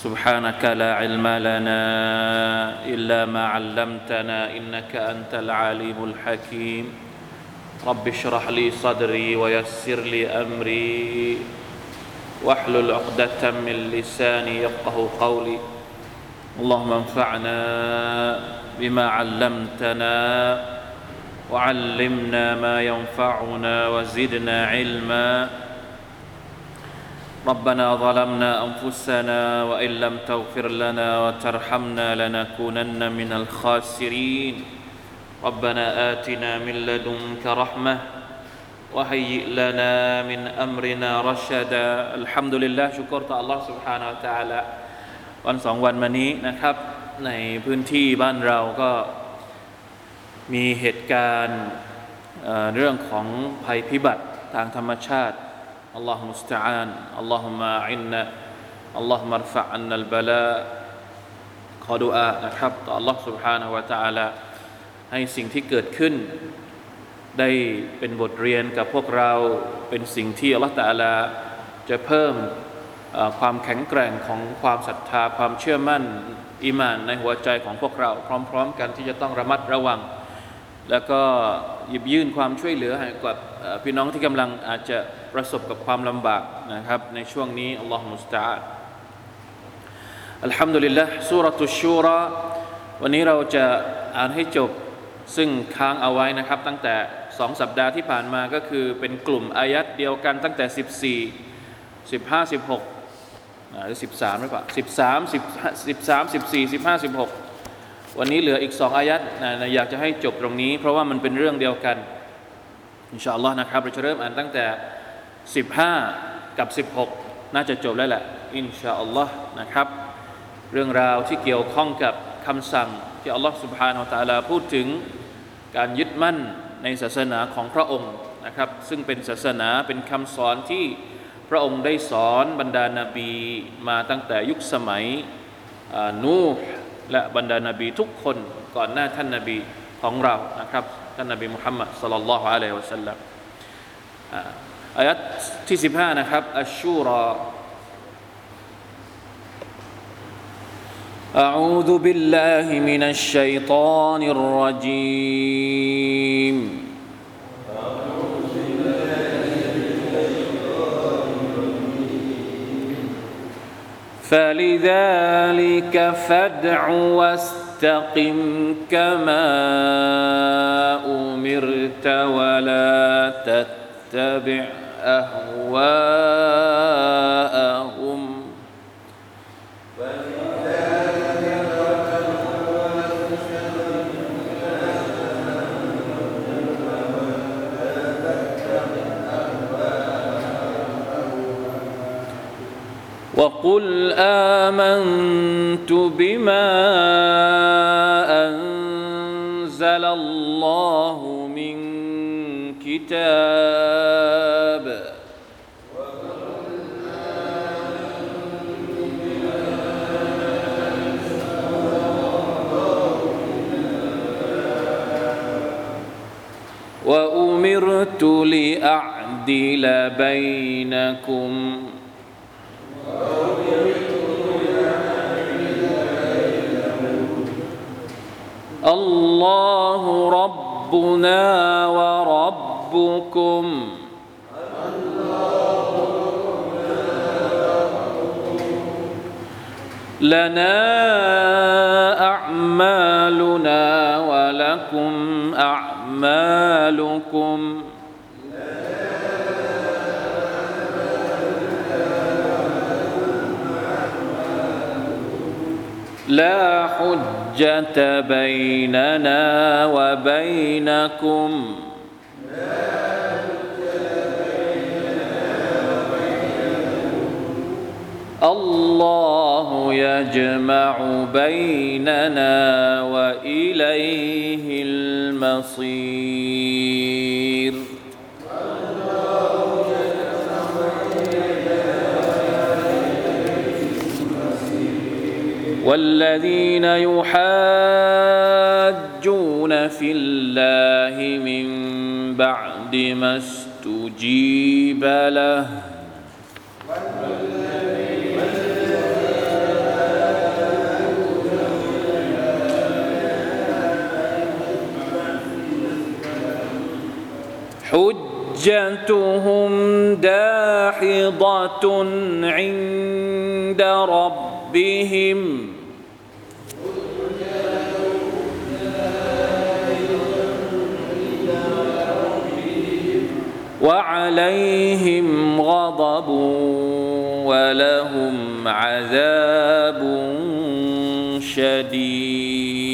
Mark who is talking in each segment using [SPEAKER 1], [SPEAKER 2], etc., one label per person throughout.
[SPEAKER 1] سبحانك لا علم لنا إلا ما علمتنا إنك أنت العليم الحكيم. رب اشرح لي صدري ويسر لي أمري واحلل عقدة من لساني يفقه قولي. اللهم انفعنا بما علمتنا وعلمنا ما ينفعنا وزدنا علما. ربنا ظلمنا انفسنا وان لم تغفر لنا وترحمنا لنكونن من الخاسرين ربنا اتنا من لدنك رحمه وهيئ لنا من امرنا رشدا الحمد لله ชุกรต่อ Allah سبحانه และ تعالى วันสองวันมานี้นะครับ ในพื้นที่บ้านเราก็มีเหตุการณ์เอ่อเรื่องของภัยพิบัติทางธรรมชาติ อัลลอฮฺมุสตะอานอัลลอฮฺมาอินนะอัลลอฮฺมารฟะอันนัลบลาขอดุอานะครับต่อ Allah سبحانه และ تعالى ให้สิ่งที่เกิดขึ้น ได้เป็นบทเรียนกับพวกเราเป็นสิ่งที่อัลลอฮฺตะอาลาจะเพิ่มเอ่อความแข็งแกร่งของความศรัทธา ความเชื่อมั่นอีมานในหัวใจของพวกเรา พร้อม ๆ กันที่จะต้องระมัดระวัง แล้วก็หยิบยื่นความช่วยเหลือให้กับเอ่อพี่น้องที่กำลังอาจจะ ประสบกับความลำบากนะครับในช่วงนี้อัลลอฮฺมุสตาอัอัลฮัมดุลิลละสุรตุชูราวันนี้เราจะอ่านให้จบซึ่งค้างเอาไว้นะครับ ตั้งแต่สองสัปดาห์ที่ผ่านมาก็คือเป็นกลุ่มอายัดเดียวกันตั้งแต่ 14 15 16หรือ13หรือเปล่า13 13 14 15 16 วันนี้เหลืออีกสองอายัดนะอยากจะให้จบตรงนี้ เพราะว่ามันเป็นเรื่องเดียวกัน อินชาอัลลอฮ์นะครับเราจะเริ่มอ่านตั้งแต่ 15 กับ 16 น่าจะจบแล้วแหละ อินชาอัลลอฮ์นะครับ เรื่องราวที่เกี่ยวข้องกับคำสั่งที่อัลลอฮ์สุบฮานาอัลตะลาพูดถึงการยึดมั่นในศาสนาของพระองค์นะครับ ซึ่งเป็นศาสนาเป็นคำสอนที่พระองค์ได้สอนบรรดานาบีมาตั้งแต่ยุคสมัยนูและบรรดานาบีทุกคนก่อนหน้าท่านนาบีของเรานะครับ ท่านนาบีมุฮัมมัดสลลัลลอฮุอะลัยฮิวะสัลลัม อ่าอายัดที่ 15 นะครับอัชชูรอ أعوذ بالله من الشيطان الرجيم فلذلك فادع واستقم كما أمرت ولا تتبع أهواءهم. وقل آمنت بما أنزل الله من كتاب وأمرت لأعدل بينكم. الله ربنا وربكم. لنا أعمالنا ولكم أعمالكم. لا حجة بيننا وبينكم. الله يجمع بيننا وإليه المصير. والذين يحاجون في الله من بعد ما استجيب له. حجتهم داحضة عند ربهم. وعليهم غضب ولهم عذاب شديد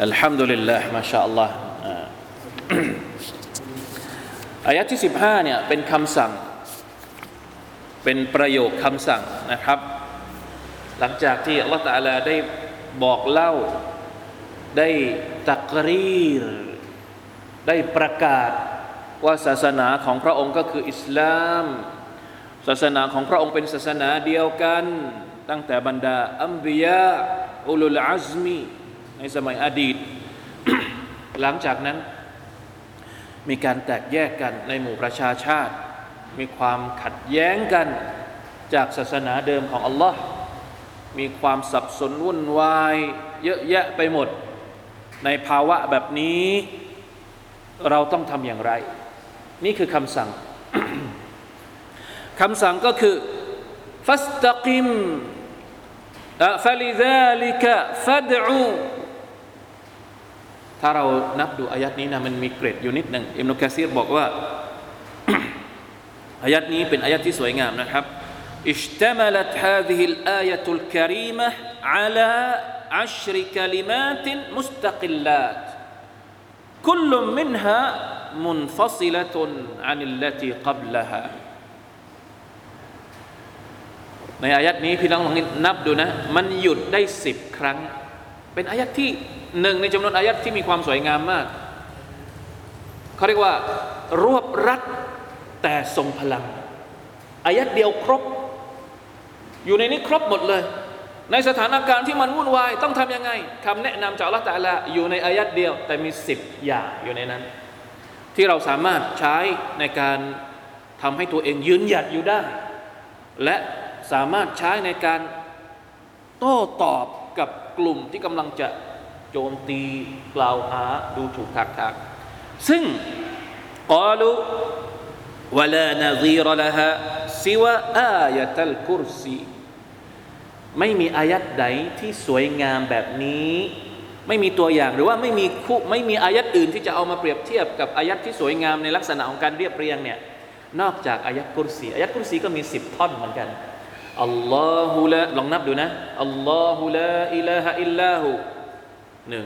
[SPEAKER 1] الحمد لله ما شاء الله อายะที่ 15เนี่ยเป็นคำสั่ง เป็นประโยคคำสั่งนะครับ หลังจากที่อัลลอฮฺตาลาได้บอกเล่า ได้ตักรีร ได้ประกาศว่าศาสนาของพระองค์ก็คืออิสลาม ศาสนาของพระองค์เป็นศาสนาเดียวกัน ตั้งแต่บรรดาอัมบียาอุลุลอัซมีในสมัยอดีต หลังจากนั้น มีการแตกแยกกันในหมู่ประชาชาติ มีความขัดแย้งกันจากศาสนาเดิมของอัลลอฮ์ มีความสับสนวุ่นวาย เยอะแยะไปหมด ในภาวะแบบนี้ เราต้องทำอย่างไร นี่คือคำสั่งคำสั่งก็คือฟัสตะกิมฟลิซาลิกะฟัดอูถ้าเรานับดูอายัดนี้นะมันมีเกรดอยู่นิดหนึ่งอิมนุกะซีรบอกว่าอายัดนี้เป็นอายัดที่สวยงามนะครับ اشتملت هذه الآية الكريمة على عشر كلمات مستقلات كل منها منفصلة عن التي قبلها ในอายัดนี้พี่น้องลองนับดูนะ มันหยุดได้สิบครั้ง เป็นอายัดที่หนึ่งในจำนวนอายัดที่มีความสวยงามมาก เขาเรียกว่า รวบรัดแต่ทรงพลัง อายัดเดียวครบ อยู่ในนี้ครบหมดเลย ในสถานการณ์ที่มันวุ่นวายต้องทำยังไงคำแนะนำจากอัลลอฮฺตะลาอยู่ในอายัดเดียว แต่มีสิบอย่างอยู่ในนั้น ที่เราสามารถใช้ในการทำให้ตัวเองยืนหยัดอยู่ได้ และสามารถใช้ในการโต้ตอบกับกลุ่มที่กำลังจะโจมตีกล่าวหาดูถูกทักทากซึ่งก ولا نظير لها سوى آية الكرسي ไม่มีอายัดใดที่สวยงามแบบนี้ ไม่มีตัวอย่างหรือว่าไม่มีคู่ไม่มีอายัดอื่นที่จะเอามาเปรียบเทียบกับอายัดที่สวยงามในลักษณะของการเรียบเรียงเนี่ยนอกจากอายัดกุรสีอายัดกุรสีก็มีสิบท่อนเหมือนกันอัลลอฮุละลองนับดูนะอัลลอฮุละอิลาฮะอิลลาหูหนึ่ง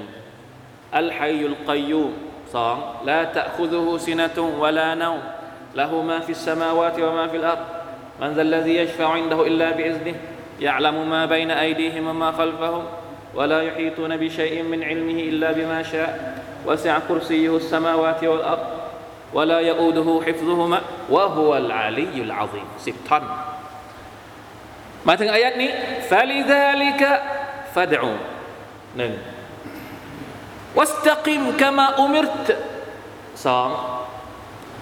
[SPEAKER 1] อัลฮัยุลกัยยูมสองละตะคุซุฮุซินะตุวะลาเนา له ما في السماوات وما في الأرض. من ذا الذي يشفع عنده إلا بإذنه يعلم ما بين أيديهم وما خلفهم ولا يحيطون بشيء من علمه إلا بما شاء. وسع كرسيه السماوات والأرض ولا يؤوده حفظهما وهو العلي العظيم. سبحان مثلا آياتني فلذلك فادعوا. واستقم كما أمرت. صام.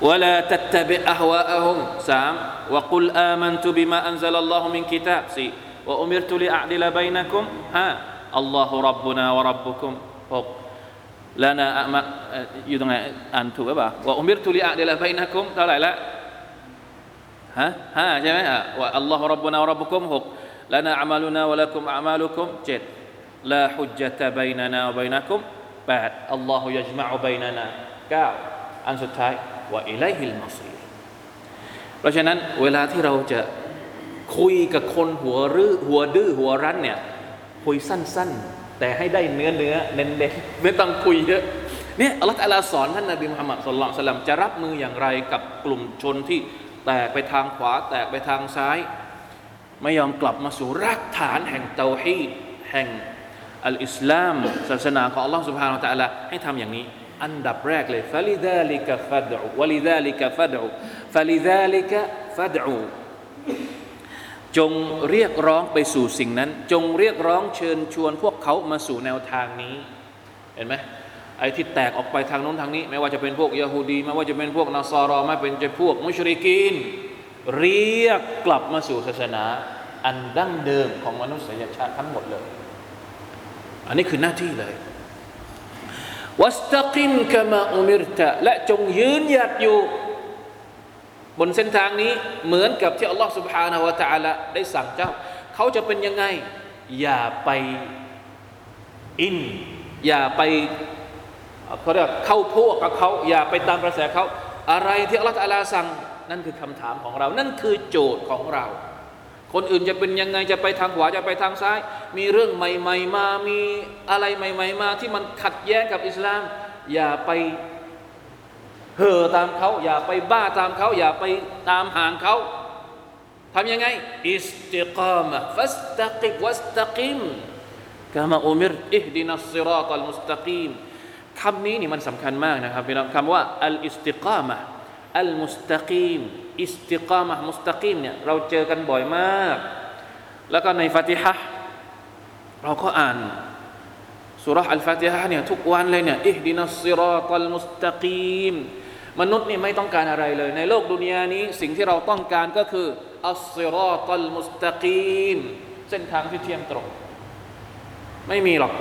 [SPEAKER 1] ولا تتبع أهواءهم سام وقل آمنت بما أنزل الله من كتاب سي وأمرت لأعدل بينكم ها الله ربنا وربكم فوق لنا أما อยู่ตรงไหนอ่านถูกหรือเปล่าว่าอุมิรตุลิอะดิลบัยนะกุมเท่าไหร่ละฮะห้าใช่ไหมอ่ะว่าอัลลอฮฺรับบนารับบุคุมหกลานาอามาลุนาวะลักุมอามาลุคุมเจ็ดลาฮุจจตะบัยนานาบัยนะกุมแปดอัลลอฮฺยัจมะอุบัยนานาเก้าอันสุดท้าย วะอิไลฮิลมาซีเพราะฉะนั้นเวลาที่เราจะคุยกับคนหัวรื้อหัวดื้อหัวรั้นเนี่ยคุยสั้น ๆ แต่ให้ได้เนื้อเนื้อเน้นๆไม่ต้องคุยเยอะเนี่ยอัลลอฮฺอัลาสอนท่านนบีมุฮัมมัดสุลต่านจะรับมืออย่างไรกับกลุ่มชนที่แตกไปทางขวา แตกไปทางซ้าย ไม่ยอมกลับมาสู่รากฐานแห่งเตาฮีดแห่งอัลอิสลาม ศาสนาของอัลล
[SPEAKER 2] อฮฺสุบฮานาอั
[SPEAKER 1] ลลอให้ทำอย่างนี้ อันดับแรกเลยฟาลิดาลิ
[SPEAKER 2] กะฟัดอูวลิดาลิกะฟัดอูฟาลิดาลิกะฟัดอู
[SPEAKER 1] จงเรียกร้องไปสู่สิ่งนั้น จงเรียกร้องเชิญชวนพวกเขามาสู่แนวทางนี้ เห็นไหมไอ้ที่แตกออกไปทางโน้นทางนี้ ไม่ว่าจะเป็นพวกยะฮูดีไม่ว่าจะเป็นพวกนาซารอไม่เป็นจะพวกมุชริกีนเรียกกลับมาสู่ศาสนา อันดั้งเดิมของมนุษยชาติทั้งหมดเลย อันนี้คือหน้าที่เลย วัสตกินกามาอุมิรตะและจงยืนหยัดอยู่ บนเส้นทางนี้เหมือนกับที่อัลลอฮฺ سبحانه และ تعالى ได้สั่งเจ้า เขาจะเป็นยังไง อย่าไปอิน อย่าไปเขาเรียกเข้าพวกกับเขา อย่าไปตามกระแสเขา อะไรที่อัลลอฮฺสั่ง นั่นคือคำถามของเรา นั่นคือโจทย์ของเรา คนอื่นจะเป็นยังไงจะไปทางขวาจะไปทางซ้าย มีเรื่องใหม่ ๆ มา มีอะไรใหม่ ๆ มา ที่มันขัดแย้งกับอิสลาม อย่าไปเห่อตามเขาอย่าไปบ้าตามเขาอย่าไปตามห่างเขาทำยังไงอิสติกามะฟัสตะกิบวัสตะกิมกามาอุมิรอิฮดินัสซิรอตัลมุสตะกีมคำนี้นี่มันสำคัญมากนะครับพี่น้องคำว่าالاستقامة المستقيم استقامة مستقيمเนี่ยเราเจอกันบ่อยมาก แล้วก็ในฟาติฮะเราก็อ่านสูเราะฮ์อัลฟาติฮะเนี่ยทุกวันเลยเนี่ยاهدنا الصراط المستقيمมนุษย์นี่ไม่ต้องการอะไรเลย ในโลกดุนยานี้สิ่งที่เราต้องการก็คือالصراط المستقيمเส้นทางที่เที่ยงตรง ไม่มีหรอก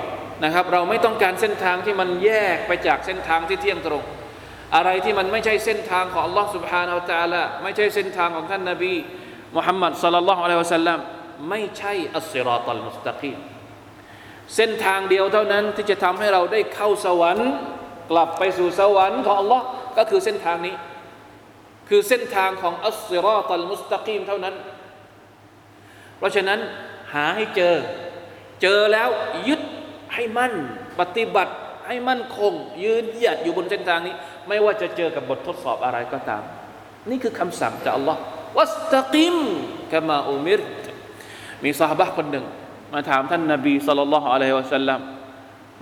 [SPEAKER 1] นะครับ เราไม่ต้องการเส้นทางที่มันแยกไปจากเส้นทางที่เที่ยงตรง อะไรที่มันไม่ใช่เส้นทางของ Allah سبحانه และ تعالى ไม่ใช่เส้นทางของท่านนบีมุฮัมมัดสัลลัลลอฮุอะลัยฮิวะสัลลัมไม่ใช่อัสซิรอตัลมุสตะกีมเส้นทางเดียวเท่านั้นที่จะทำให้เราได้เข้าสวรรค์ กลับไปสู่สวรรค์ของ Allah ก็คือเส้นทางนี้ คือเส้นทางของอัสซิรอตัลมุสตะกีมเท่านั้น เพราะฉะนั้นหาให้เจอ เจอแล้วยึดให้มั่น ปฏิบัติให้มั่นคง ยืนหยัดอยู่บนเส้นทางนี้ ไม่ว่าจะเจอกับบททดสอบอะไรก็ตาม นี่คือคำสั่งจากอัลลอฮ์วัสตะกิมกามาอุมิรมีสหบะคนหนึ่ง มาถามท่านนบีสุลต่านละฮ์อะลัยฮิวะสัลลัม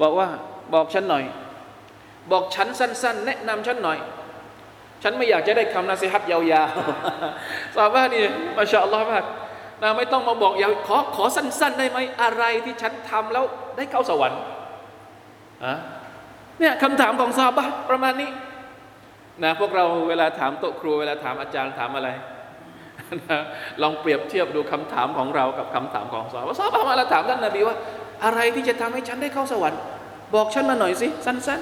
[SPEAKER 1] บอกว่าบอกฉันหน่อย บอกฉันสั้น ๆ แนะนำฉันหน่อย ฉันไม่อยากจะได้คำนาสิฮัตยาวๆสหบะนี่มาชาอัลลอฮ์มากนะไม่ต้องมาบอกยาวขอขอสั้น ๆ ได้ไหมอะไรที่ฉันทำแล้วได้เข้าสวรรค์อะเนี่ยคำถามของซาบะประมาณนี้ นะพวกเราเวลาถามโต๊ะครูเวลาถามอาจารย์ถามอะไรนะลองเปรียบเทียบดูคำถามของเรากับคำถามของซาบะซาบะมาล้วถามท่านนบีว่า อะไรที่จะทำให้ฉันได้เข้าสวรรค์ บอกฉันมาหน่อยสิ สั้น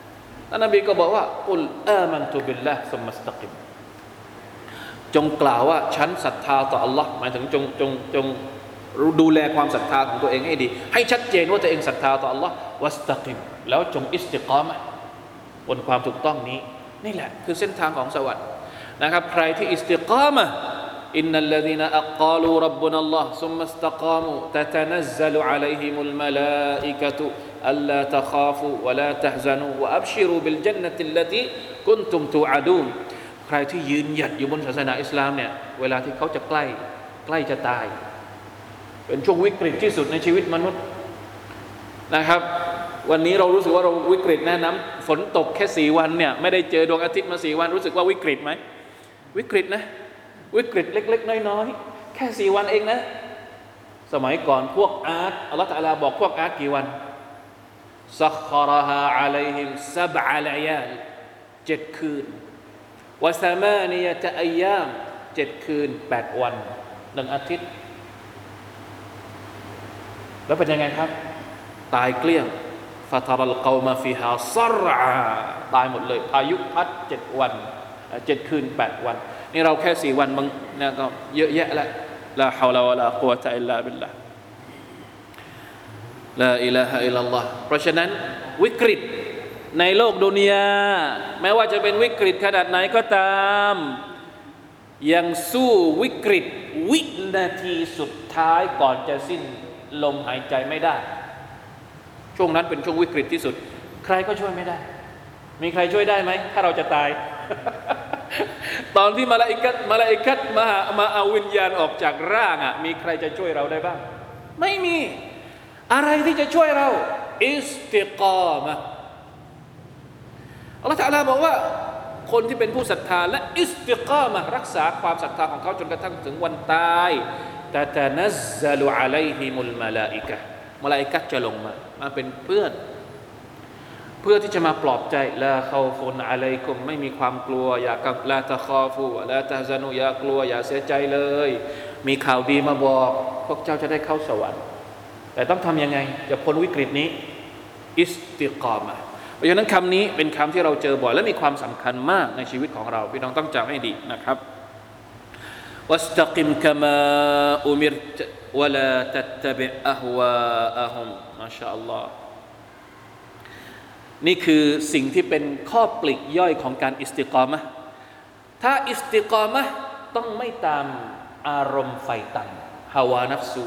[SPEAKER 1] ๆท่านนบีก็บอกว่าอุลอามันตุบิลละสมัสตะกิมจงกล่าวว่าฉันศรัทธาต่อ อัลลอฮ์ หมายถึงจงจงจงดูแลความศรัทธาของตัวเองให้ดี ให้ชัดเจนว่าตัวเองศรัทธาต่อ อัลลอฮ์ واستقمแล้วจงاستقامةบนความถูกต้องนี้ นี่แหละคือเส้นทางของสวรรค์นะครับใครที่استقامة إن الذين قالوا ربنا الله ثم استقاموا تتنزل عليهم الملائكة ألا تخافوا ولا تحزنوا وأبشروا بالجنة التيกุนตุมตูอาดูนใครที่ยืนหยัดอยู่บนศาสนาอิสลามเนี่ยเวลาที่เขาจะใกล้ใกล้จะตาย เป็นช่วงวิกฤตที่สุดในชีวิตมนุษย์นะครับ วันนี้เรารู้สึกว่าเราวิกฤตแน่น้ำฝนตกแค่สี่วันเนี่ยไม่ได้เจอดวงอาทิตย์มาสี่วันรู้สึกว่าวิกฤตไหมวิกฤตนะ วิกฤตเล็ก ๆ น้อยๆแค่สี่วันเองนะ สมัยก่อนพวกอาร์ตอัลลอฮฺตะลาบอกพวกอาร์ตกี่วันสักคาราฮาอะลัยฮิมซับอะลายาลเจ็ดคืนวะสามานียะตะอัยยามเจ็ดคืนแปดวันหนึ่งอาทิตย์ แล้วเป็นยังไงครับ ตายเกลี้ยง ฟาตารัลกามาฟิฮาซราตายหมดเลย พายุพัดเจ็ดวันเจ็ดคืนแปดวัน นี่เราแค่สี่วันบางเนี่ยก็เยอะแยะแล้วลาฮาวลาวะลากุวะตะอิลลาบิลลาลาอิลาฮะอิลลัลลอฮ์เพราะฉะนั้นวิกฤตในโลกดุนยาแม้ว่าจะเป็นวิกฤตขนาดไหนก็ตาม ยังสู้วิกฤต วินาทีสุดท้ายก่อนจะสิ้นลมหายใจไม่ได้ ช่วงนั้นเป็นช่วงวิกฤตที่สุด ใครก็ช่วยไม่ได้ มีใครช่วยได้ไหม ถ้าเราจะตาย ตอนที่มาลาอิกัดมาลาอิกัดมามาเอาวิญญาณออกจากร่างอะมีใครจะช่วยเราได้บ้าง ไม่มีอะไรที่จะช่วยเรา อิสติกามะอัลลอฮฺตะลาบอกว่าคนที่เป็นผู้ศรัทธาและอิสติกามะรักษาความศรัทธาของเขาจนกระทั่งถึงวันตายตาตานัซซาลุอะลัยฮิมุลมาลาอิกะ มาลาอิกะจะลงมา มาเป็นเพื่อน เพื่อที่จะมาปลอบใจลาเขาฟนอะไรกุมไม่มีความกลัว อย่ากับลาตะคอฟูลาตะซานุอย่ากลัว อย่าเสียใจเลย มีข่าวดีมาบอก พวกเจ้าจะได้เข้าสวรรค์ แต่ต้องทำยังไง จะพ้นวิกฤตนี้ อิสติกามะเพราะฉะนั้นคำนี้เป็นคำที่เราเจอบ่อยและมีความสำคัญมากในชีวิตของเรา พี่น้องต้องจำให้ดีนะครับ واستقم كما أمرت ولا تتبع أهواءهم ما شاء الله นี่คือสิ่งที่เป็นข้อปลีกย่อยของการอิสติกามะถ้าอิสติกามะต้องไม่ตามอารมณ์ไฟต่ำฮาวานัฟซู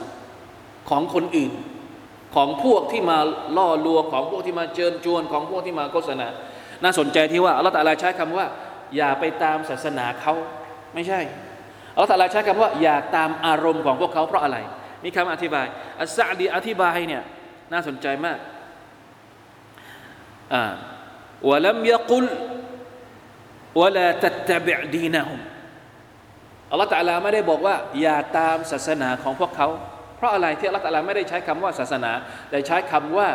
[SPEAKER 1] ของคนอื่น ของพวกที่มาล่อลวงของพวกที่มาเชิญชวนของพวกที่มาโฆษณา น่าสนใจที่ว่าอัลลอฮฺตะลาใช้คำว่า อย่าไปตามศาสนาเขาไม่ใช่ อัลลอฮฺตะลาใช้คำว่าอย่าตามอารมณ์ของพวกเขาเพราะอะไรนี่คำอธิบายอัสซาดีอธิบายเนี่ยน่าสนใจมากอ่าวะลัมยกุลวะลาตัตบิดีนะฮุมอัลลอฮฺตะลาไม่ได้บอกว่า อย่าตามศาสนาของพวกเขา เพราะอะไรที่อัลลอฮฺตะลาไม่ได้ใช้คำว่าศาสนา แต่ใช้คำว่า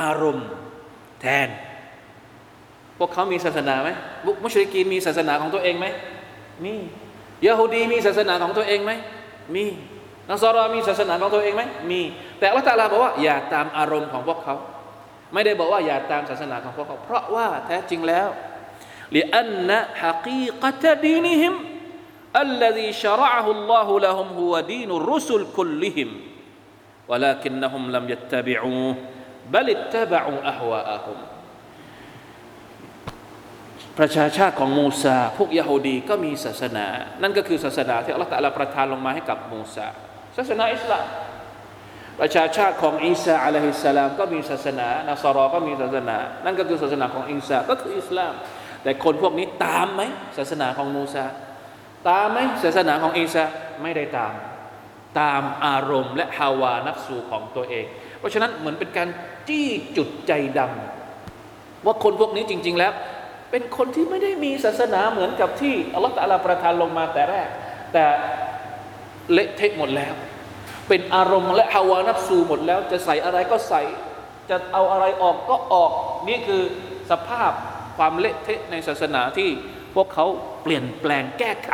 [SPEAKER 1] อารมณ์แทน พวกเขามีศาสนาไหมมุชริกีนมีศาสนาของตัวเองไหมมี ยะฮูดีมีศาสนาของตัวเองไหมมีนัสรอมีศาสนาของตัวเองไหมมี แต่อัลลอฮฺตะลาบอกว่า อย่าตามอารมณ์ของพวกเขา ไม่ได้บอกว่าอย่าตามศาสนาของพวกเขา เพราะว่าแท้จริงแล้วลิอันนะฮักีกะตดีนิฮิม الذي شرعه الله لهم هو دين الرسل كلهم ولكنهم لم يتبعوه بل اتبعوا أهواءهم ประชาชาติของมูซา พวกยะฮูดีก็มีศาสนา นั่นก็คือศาสนาที่อัลลอฮฺตะลาประทานลงมาให้กับมูซาศาสนาอิสลามประชาชาติของอีสาอะลัยฮิสสลามก็มีศาสนานาซารอก็มีศาสนา นั่นก็คือศาสนาของอีสาก็คืออิสลาม แต่คนพวกนี้ตามไหมศาสนาของมูซาตามไหมศาสนาของอีสาไม่ได้ตาม ตามอารมณ์และฮาวานัฟสูของตัวเอง เพราะฉะนั้นเหมือนเป็นการจี้จุดใจดำว่าคนพวกนี้จริง ๆ แล้ว เป็นคนที่ไม่ได้มีศาสนาเหมือนกับที่อัลลอฮฺตะลาประทานลงมาแต่แรก แต่เละเทะหมดแล้ว เป็นอารมณ์และฮาวานัฟสูหมดแล้ว จะใส่อะไรก็ใส่ จะเอาอะไรออกก็ออก นี่คือสภาพความเละเทะในศาสนาที่พวกเขาเปลี่ยนแปลงแก้ไข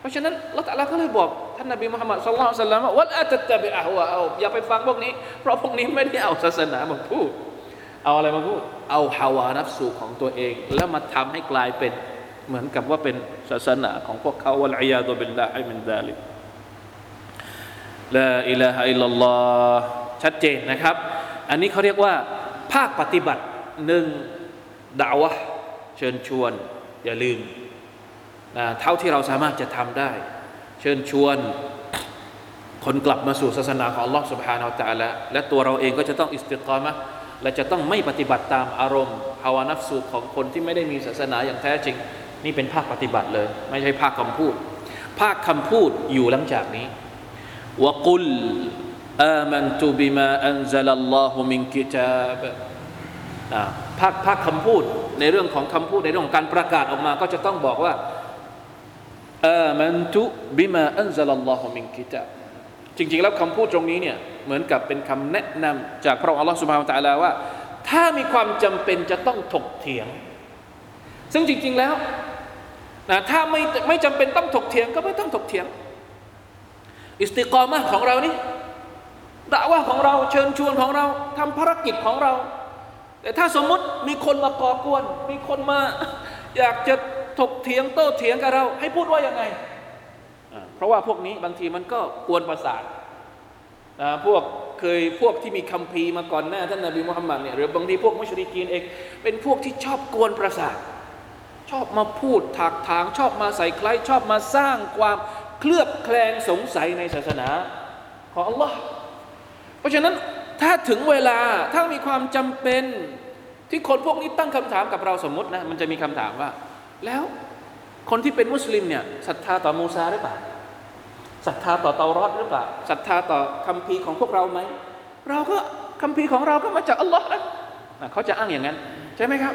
[SPEAKER 1] เพราะฉะนั้นละตัลลาก็เลยบอกท่านนบีมุฮัมมัดสุลลัลสัลลัมว่าวัดอาจะจะไปอาหัวเอาอย่าไปฟังพวกนี้ เพราะพวกนี้ไม่ได้เอาศาสนามาพูด เอาอะไรมาพูด เอาฮาวานัฟสูของตัวเอง แล้วมาทำให้กลายเป็นเหมือนกับว่าเป็นศาสนาของพวกเขาวะลัยยาตุบิลลาฮิมินซาลิกลาอิลาฮะอิลลัลลอฮ์ชัดเจนนะครับ อันนี้เขาเรียกว่า ภาคปฏิบัติหนึ่งด่าวะเชิญชวน อย่าลืมนะเท่าที่เราสามารถจะทำได้ เชิญชวน คนกลับมาสู่ศาสนาของ Allah سبحانه และ تعالى และตัวเราเองก็จะต้องอิสติกามะ และจะต้องไม่ปฏิบัติตามอารมณ์ภาวนัฟสูของคนที่ไม่ได้มีศาสนาอย่างแท้จริง นี่เป็นภาคปฏิบัติเลย ไม่ใช่ภาคคำพูด ภาคคำพูดอยู่หลังจากนี้วกุลอามันตุบิมาอันซัลลอฮุมินกิตาบภาคภาคคำพูดในเรื่องของคำพูดในเรื่องของการประกาศออกมา ก็จะต้องบอกว่าอามันตุบิมาอันซัลลอฮุมินกิตาบจริง ๆ แล้วคำพูดตรงนี้เนี่ย เหมือนกับเป็นคำแนะนำจากพระองค์อัลลอฮฺสุบฮานตะลาว่า ถ้ามีความจำเป็นจะต้องถกเถียง ซึ่งจริง ๆแล้วนะถ้าไม่ไม่จำเป็นต้องถกเถียงก็ไม่ต้องถกเถียง อิสติกรามะของเรานี่ด่าว่าของเราเชิญชวนของเราทำภารกิจของเรา แต่ถ้าสมมติมีคนมาก่อกวน มีคนมาอยากจะถกเถียงโต้เถียงกับเรา ให้พูดว่ายังไง เพราะว่าพวกนี้บางทีมันก็กวนประสาท นะพวกเคยพวกที่มีคัมภีร์มาก่อนหน้าท่านนาบีมุฮัมมัดเนี่ยหรือบางทีพวกมุชริกีนเองเป็นพวกที่ชอบกวนประสาท ชอบมาพูดถากถาง ชอบมาใส่ใครชอบมาสร้างความเคลือบแคลงสงสัยในศาสนาของอัลลอฮ์เพราะฉะนั้นถ้าถึงเวลาถ้ามีความจำเป็นที่คนพวกนี้ตั้งคำถามกับเราสมมตินะมันจะมีคำถามว่า แล้ว
[SPEAKER 2] คนที่เป็นมุสลิมเนี่ยศรัทธาต่อมูซาหรือเปล่า ศรัทธาต่อเตารอดหรือเปล่าศรัทธาต่อคัมภีของพวกเราไหมเราก็คัมภีของเราก็มาจากอัลลอฮ์นะเขาจะอ้างอย่างนั้น ใช่ไหมครับ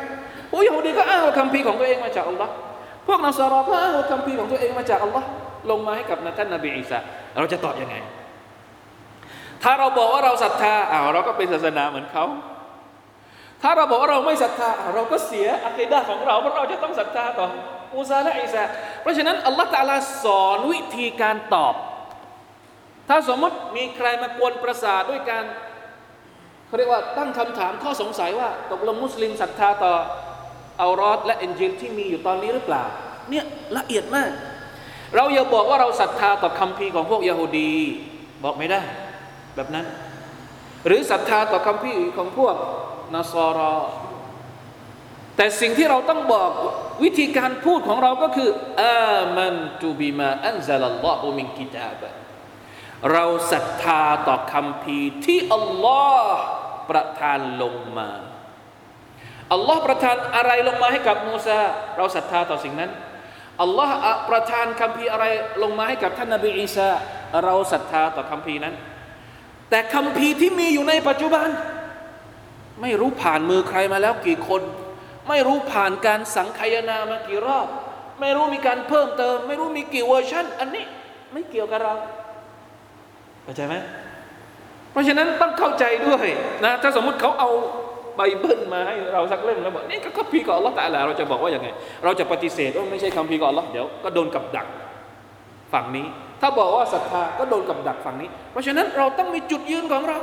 [SPEAKER 2] ผู้ยิวดีก็อ้างว่าคัมภีของตัวเองมาจากอัลลอฮ์พวกนัสรอก็อ้างว่าคัมภีของตัวเองมาจากอัลลอฮ์ลงมาให้กับท่านนบีอิสาเราจะตอบยังไง ถ้าเราบอกว่าเราศรัทธาอ้าวเราก็เป็นศาสนาเหมือนเขาถ้าเราบอกว่าเราไม่ศรัทธา เราก็เสียอัคดาของเราเพราะเราจะต้องศรัทธาต่อมูซาและอิสา เพราะฉะนั้นอัลลอฮฺตาลาสอนวิธีการตอบ ถ้าสมมติมีใครมากวนประสาทด้วยการเขาเรียกว่าตั้งคำถามข้อสงสัยว่า ตกลงมุสลิมศรัทธาต่ออัลรอดและเอินจิลที่มีอยู่ตอนนี้หรือเปล่า เนี่ยละเอียดมาก เราอย่าบอกว่าเราศรัทธาต่อคำพีของพวกยะฮูดีบอกไม่ได้ แบบนั้น หรือศรัทธาต่อคำพีของพวกนัสรอ แต่สิ่งที่เราต้องบอกวิธีการพูดของเราก็คืออามันตุบิมาอันซาลลลอฮุมินกิตาบะเราศรัทธาต่อคำพีที่อัลลอฮ์ประทานลงมาอัลลอฮ์ประทานอะไรลงมาให้กับมูซาเราศรัทธาต่อสิ่งนั้นอัลลอฮ์ประทานคำพีอะไรลงมาให้กับท่านนบีอีซาเราศรัทธาต่อคัมภีร์นั้น แต่คัมภีร์ที่มีอยู่ในปัจจุบัน ไม่รู้ผ่านมือใครมาแล้วกี่คน ไม่รู้ผ่านการสังคายนามากี่รอบ ไม่รู้มีการเพิ่มเติม ไม่รู้มีกี่เวอร์ชันอันนี้ไม่เกี่ยวกับเราเข้าใจไหมเพราะฉะนั้นต้องเข้าใจด้วยนะถ้าสมมุติเขาเอาไบเบิลมาให้เราสักเล่มแล้วบอกนี่ก็คัมภีร์ของอัลลอฮ์แล้วเราจะบอกว่าอย่างไง เราจะปฏิเสธว่าไม่ใช่คัมภีร์ของอัลลอฮ์เดี๋ยวก็โดนกับดักฝั่งนี้ ถ้าบอกว่าศรัทธาก็โดนกับดักฝั่งนี้ เพราะฉะนั้นเราต้องมีจุดยืนของเรา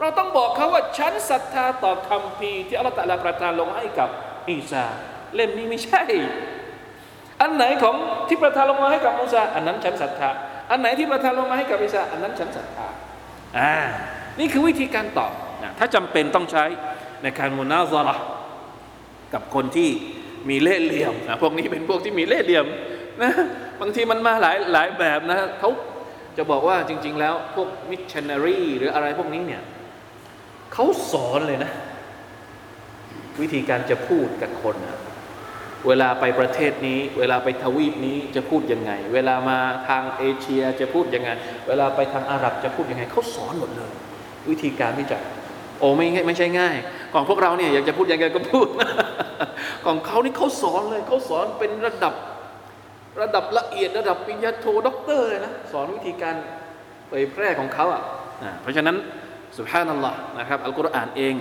[SPEAKER 2] เราต้องบอกเขาว่าฉันศรัทธาต่อคำพีที่อัลลอฮฺตะลาประทานลงให้กับ อีสาเล่มนี้ไม่ใช่ อันไหนของที่ประทานลงมาให้กับมูซาอันนั้นฉันศรัทธาอันไหนที่ประทานลงมาให้กับอีสาอันนั้นฉันศรัทธาอ่านี่คือวิธีการตอบนะถ้าจำเป็นต้องใช้ในการมุนาซาระกับคนที่มีเล่ห์เหลี่ยมนะพวกนี้เป็นพวกที่มีเล่ห์เหลี่ยมนะบางทีมันมาหลายหลายแบบนะเขาจะบอกว่าจริง ๆ แล้วพวกมิชชันนารีหรืออะไรพวกนี้เนี่ยเขาสอนเลยนะ วิธีการจะพูดกับคนนะเวลาไปประเทศนี้ เวลาไปทวีปนี้จะพูดยังไง เวลามาทางเอเชียจะพูดยังไง เวลาไปทางอาหรับจะพูดยังไงเขาสอนหมดเลย วิธีการที่จะโอ้ไม่ไม่ใช่ง่าย ของพวกเราเนี่ยอยากจะพูดยังไงก็พูด ของเขานี่เขาสอนเลยเขาสอนเป็นระดับระดับละเอียดระดับปริญญาโทด็อกเตอร์เลยนะสอนวิธีการเผยแพร่ของเขาอะเพราะฉะนั้นสุภาพนัลลอฮ์นะครับอัลกุรอานเอง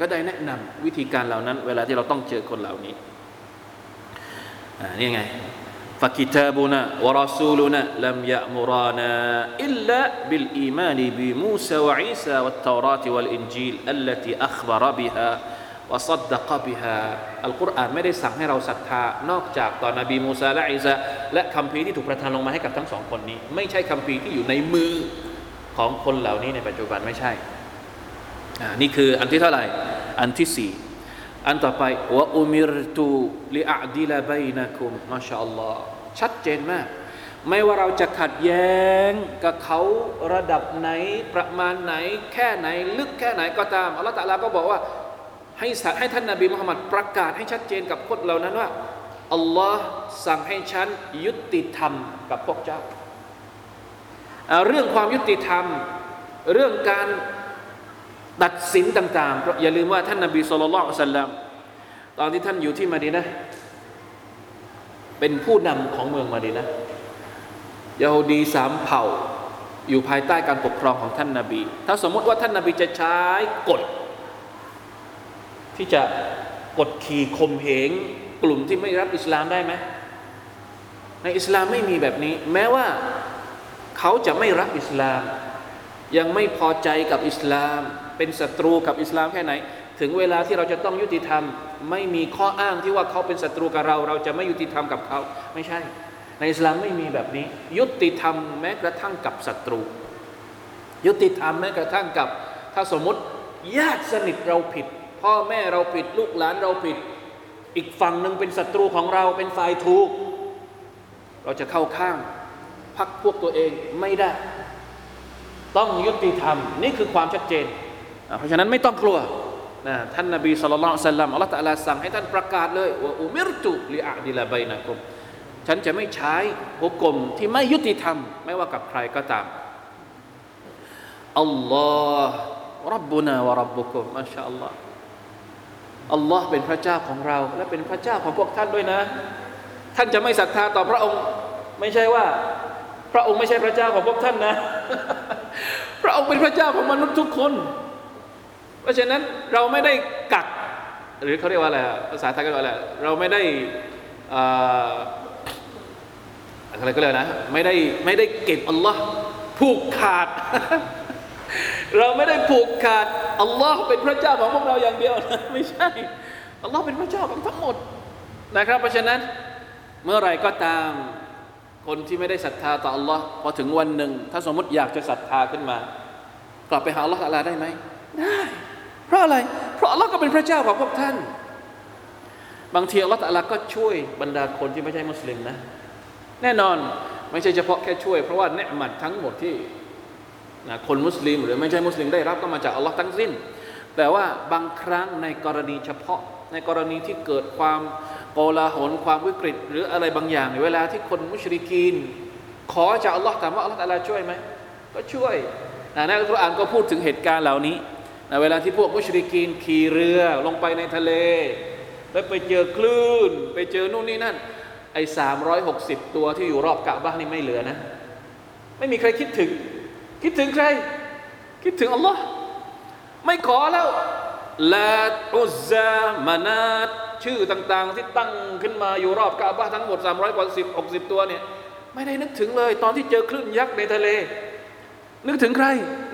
[SPEAKER 2] ก็ได้แนะนำวิธีการเหล่านั้น เวลาที่เราต้องเจอคนเหล่านี้นี่ไงฟักิตาบุนะวรสูลุนะลัมยะมุรานะإلا بالإيمان بموسى وعيسى والتوراة والإنجيل التي أخبر بها وصدق بها القرآن ไม่ได้สั่งให้เราศรัทธานอกจากต่อนบีมูซาและอีซาและคัมภีร์ที่ถูกประทานลงมาให้กับทั้งสองคนนี้ ไม่ใช่คัมภีร์ที่อยู่ในมือของคนเหล่านี้ในปัจจุบันไม่ใช่ นี่คืออันที่เท่าไหร่ อันที่สี่อันต่อไปوأمرت لأعدل بينكم ما شاء اللهชัดเจนมาก ไม่ว่าเราจะขัดแย้งกับเขาระดับไหนประมาณไหน แค่ไหน ลึกแค่ไหนก็ตามอัลลอฮฺตะลาก็บอกว่าให้ให้ท่านนาบีมุฮัมมัดประกาศให้ชัดเจนกับคนเหล่านั้นว่าอัลลอฮ์สั่งให้ฉันยุติธรรมกับพวกเจ้า เรื่องความยุติธรรม เรื่องการ ตัดสินต่างๆอย่าลืมว่าท่านนาบีสุลต่านสัลลัมตอนที่ท่านอยู่ที่มาดีนะเป็นผู้นำของเมืองมาดีนะยาฮูดีสามเผ่าอยู่ภายใต้การปกครองของท่านนาบี ถ้าสมมติว่าท่านนาบีจะใช้กฎ ที่จะกดขี่ข่มเหงกลุ่มที่ไม่รับอิสลามได้ไหมในอิสลามไม่มีแบบนี้ แม้ว่าเขาจะไม่รับอิสลาม ยังไม่พอใจกับอิสลาม เป็นศัตรูกับอิสลามแค่ไหน ถึงเวลาที่เราจะต้องยุติธรรม ไม่มีข้ออ้างที่ว่าเขาเป็นศัตรูกับเรา เราจะไม่ยุติธรรมกับเขา ไม่ใช่ ในอิสลามไม่มีแบบนี้ ยุติธรรมแม้กระทั่งกับศัตรู ยุติธรรมแม้กระทั่งกับ ถ้าสมมติญาติสนิทเราผิด พ่อแม่เราผิดลูกหลานเราผิด อีกฝั่งหนึ่งเป็นศัตรูของเราเป็นฝ่ายถูก เราจะเข้าข้างพักพวกตัวเองไม่ได้ ต้องยุติธรรม นี่คือความชัดเจน เพราะฉะนั้นไม่ต้องกลัวนะท่านนบีสุลต่านสัลลัมอัลลอฮฺตะลาสั่งให้ท่านประกาศเลยว่าอุมิรตุลิอาดิลาบัยนะกุมฉันจะไม่ใช้หุกกลมที่ไม่ยุติธรรม ไม่ว่ากับใครก็ตามอัลลอฮ์รับบุนาวะรับบุกุมมาชาอัลลอฮ์อัลลอฮ์เป็นพระเจ้าของเรา และเป็นพระเจ้าของพวกท่านด้วยนะ ท่านจะไม่ศรัทธาต่อพระองค์ ไม่ใช่ว่า พระองค์ไม่ใช่พระเจ้าของพวกท่านนะ พระองค์เป็นพระเจ้าของมนุษย์ทุกคน เพราะฉะนั้นเราไม่ได้กักหรือเขาเรียกว่าอะไรภาษาไทยก็เรียกว่าอะไรเราไม่ได้อะไรก็เลยนะไม่ได้ไม่ได้เก็บอัลลอฮ์ผูกขาด เราไม่ได้ผูกขาดอัลลอฮ์เป็นพระเจ้าของพวกเราอย่างเดียวนะไม่ใช่อัลลอฮ์เป็นพระเจ้าของทั้งหมดนะครับ เพราะฉะนั้นเมื่อไรก็ตามคนที่ไม่ได้ศรัทธาต่ออัลลอฮ์พอถึงวันหนึ่ง ถ้าสมมติอยากจะศรัทธาขึ้นมา กลับไปหาอัลลอฮ์อะไรได้ไหมได้ เพราะอะไร เพราะอัลลอฮ์ก็เป็นพระเจ้าของพวกท่าน บางทีอัลลอฮ์ตะลาก็ช่วยบรรดาคนที่ไม่ใช่มุสลิมนะ แน่นอนไม่ใช่เฉพาะแค่ช่วย เพราะว่าเนืหมัดทั้งหมดที่นะคนมุสลิม หรือไม่ใช่มุสลิมได้รับก็มาจากอัลลอฮ์ทั้งสิ้น แต่ว่าบางครั้งในกรณีเฉพาะ ในกรณีที่เกิดความโกลาหลความวิกฤต หรืออะไรบางอย่างในเวลาที่คนมุชริกีน ขอจากอัลลอฮ์ถามว่าอัลลอฮ์ตะลาช่วยไหมก็ช่วยนะในอัลกุรอานก็พูดถึงเหตุการณ์เหล่านี้ ในเวลาที่พวกมุชริกีนขี่เรือลงไปในทะเล แล้วไปเจอคลื่น ไปเจอนู่นนี่นั่น ไอ้สามร้อยหกสิบตัวที่อยู่รอบกะบ้านนี่ไม่เหลือนะ ไม่มีใครคิดถึง คิดถึงใคร คิดถึงอัลลอฮ์ไม่ขอแล้วลาอุซามานาตชื่อต่างๆ ที่ตั้งขึ้นมาอยู่รอบกะบ้าทั้งหมด 300กว่าสิบหกสิบตัวเนี่ยไม่ได้นึกถึงเลย ตอนที่เจอคลื่นยักษ์ในทะเล นึกถึงใคร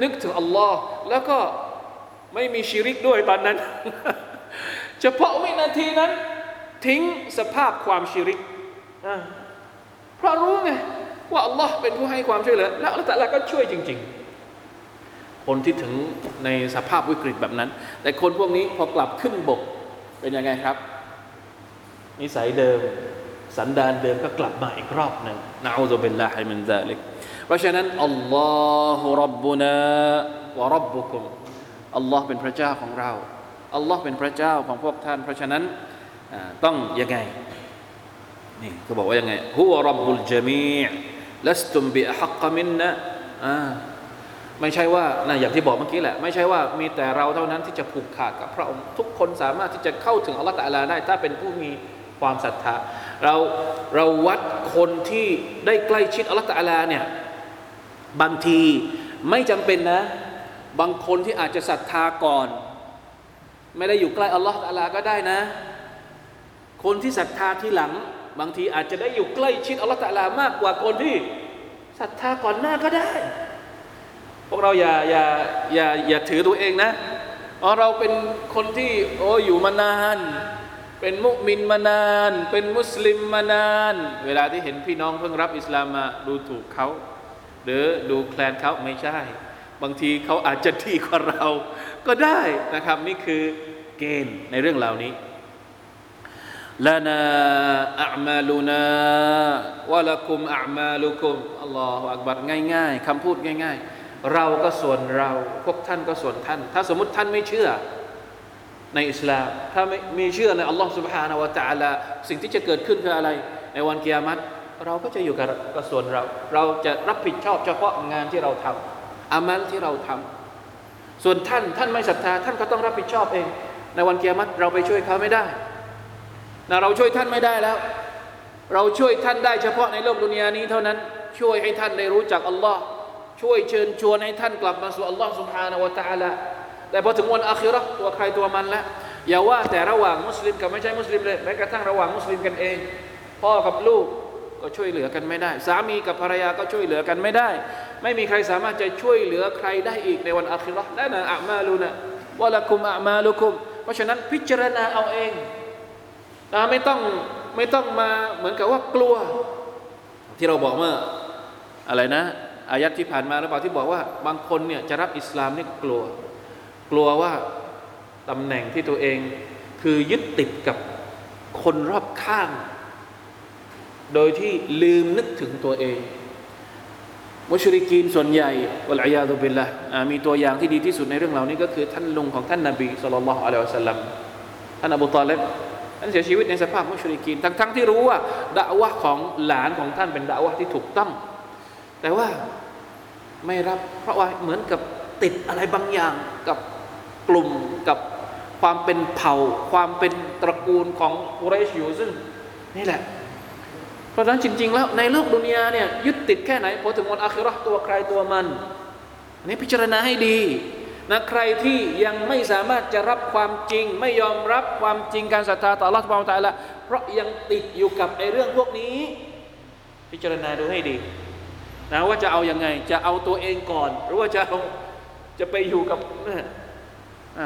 [SPEAKER 2] นึกถึงอัลลอฮ์แล้วก็ ไม่มีชีริกด้วยตอนนั้น เฉพาะวินาทีนั้น ทิ้งสภาพความชีริกเพราะรู้ไงว่าอัลลอฮ์เป็นผู้ให้ความช่วยเหลือแล้วอัลลอฮ์ก็ช่วยจริง ๆ คนที่อยู่ในสภาพวิกฤตแบบนั้น แต่คนพวกนี้พอกลับขึ้นบกเป็นยังไงครับ นิสัยเดิม สันดานเดิมก็กลับมาอีกรอบหนึ่งنعوذ بالله من ذلك เพราะฉะนั้น الله ربنا وربكم อัลลอฮ์เป็นพระเจ้าของเราอัลลอฮ์เป็นพระเจ้าของพวกท่าน เพราะฉะนั้นต้องยังไงนี่ก็บอกว่ายังไงฮุวรับบุลจามีลัสตุมบิอักามินนะไม่ใช่ว่านะอย่างที่บอกเมื่อกี้แหละ ไม่ใช่ว่ามีแต่เราเท่านั้นที่จะผูกขาดกับพระองค์ ทุกคนสามารถที่จะเข้าถึงอัลลอฮฺตะลาได้ ถ้าเป็นผู้มีความศรัทธา เราเราวัดคนที่ได้ใกล้ชิดอัลลอฮฺตะลาเนี่ยบางทีไม่จำเป็นนะ บางคนที่อาจจะศรัทธาก่อน ไม่ได้อยู่ใกล้อัลลอฮฺตะลาก็ได้นะ คนที่ศรัทธาที่หลัง บางทีอาจจะได้อยู่ใกล้ชิดอัลลอฮฺตะลามากกว่าคนที่ศรัทธาก่อนหน้าก็ได้ พวกเราอย่าอย่าอย่าอย่าถือตัวเองนะอ๋อเราเป็นคนที่โอ้อยู่มานาน เป็นมุมินมานาน เป็นมุสลิมมานาน เวลาที่เห็นพี่น้องเพิ่งรับอิสลามมาดูถูกเขา หรือดูแคลนเขาไม่ใช่ บางทีเขาอาจจะดีกว่าเรา ก็ได้นะครับ นี่คือเกณฑ์ในเรื่องเหล่านี้ลานาอัมาลูนาวะลักุมอัมาลุกุมอัลลอฮฺอักบัรง่ายๆคำพูดง่าย ๆเราก็ส่วนเราพวกท่านก็ส่วนท่าน ถ้าสมมติท่านไม่เชื่อในอิสลาม ถ้าไม่มีเชื่อในอัลลอฮฺ سبحانه และ تعالى สิ่งที่จะเกิดขึ้นคืออะไร ในวันกิยามัตเราก็จะอยู่กับกับส่วนเรา เราจะรับผิดชอบเฉพาะงานที่เราทำ อามัลที่เราทำ ส่วนท่านท่านไม่ศรัทธา ท่านก็ต้องรับผิดชอบเอง ในวันเกียรติเราไปช่วยเขาไม่ได้นะเราช่วยท่านไม่ได้แล้ว เราช่วยท่านได้เฉพาะในโลกดุนยานี้เท่านั้น ช่วยให้ท่านได้รู้จักอัลลอฮ์ช่วยเชิญชวนให้ท่านกลับมาสู่อัลลอฮ์สุบฮานาวะตะอาละแต่พอถึงวันอาคิรอตัวใครตัวมันละอย่าว่าแต่ระหว่างมุสลิมกับไม่ใช่มุสลิมเลยแม้กระทั่งระหว่างมุสลิมกันเอง พ่อกับลูก ก็ช่วยเหลือกันไม่ได้ สามีกับภรรยาก็ช่วยเหลือกันไม่ได้ ไม่มีใครสามารถจะช่วยเหลือใครได้อีกในวันอาคิรอและนะอามาลูนะวะละคุมอามาลุคุม เพราะฉะนั้นพิจารณาเอาเองนะไม่ต้องไม่ต้องมาเหมือนกับว่ากลัว ที่เราบอกเมื่ออะไรนะอายัดที่ผ่านมาหรือเปล่าที่บอกว่า บางคนเนี่ยจะรับอิสลามนี่กลัว กลัวว่าตำแหน่งที่ตัวเอง คือยึดติดกับคนรอบข้าง โดยที่ลืมนึกถึงตัวเอง มุชริกีนส่วนใหญ่วลัยยาตุบิลละมีตัวอย่างที่ดีที่สุดในเรื่องเหล่านี้ก็คือท่านลุงของท่านนาบีสุลต่านละอัลลอฮฺสัลลัมท่านอบูตอเลบท่านเสียชีวิตในสภาพมุชริกีนทั้งทั้งที่รู้ว่าดะวะของหลานของท่านเป็นดะวะที่ถูกต้อง แต่ว่าไม่รับเพราะว่าเหมือนกับติดอะไรบางอย่างกับกลุ่มกับความเป็นเผ่า ความเป็นตระกูลของกุเรชอยู่ซึ่งนี่แหละ เพราะฉะนั้นจริง ๆ แล้วในโลกดุนยาเนี่ยยึดติดแค่ไหนพอถึงวันอาคิราะห์ตัวใครตัวมันอันนี้พิจารณาให้ดีนะใครที่ยังไม่สามารถจะรับความจริง ไม่ยอมรับความจริงการศรัทธาต่อ Allah Subhanahu Taala เพราะยังติดอยู่กับไอ้เรื่องพวกนี้ พิจารณาดูให้ดีนะว่าจะเอาอยัางไง จะเอาตัวเองก่อน หรือว่าจะเอาจะไปอยู่กับ